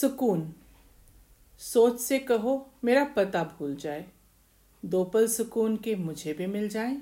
सुकून। सोच से कहो, मेरा पता भूल जाए। दो पल सुकून के मुझे भी मिल जाए।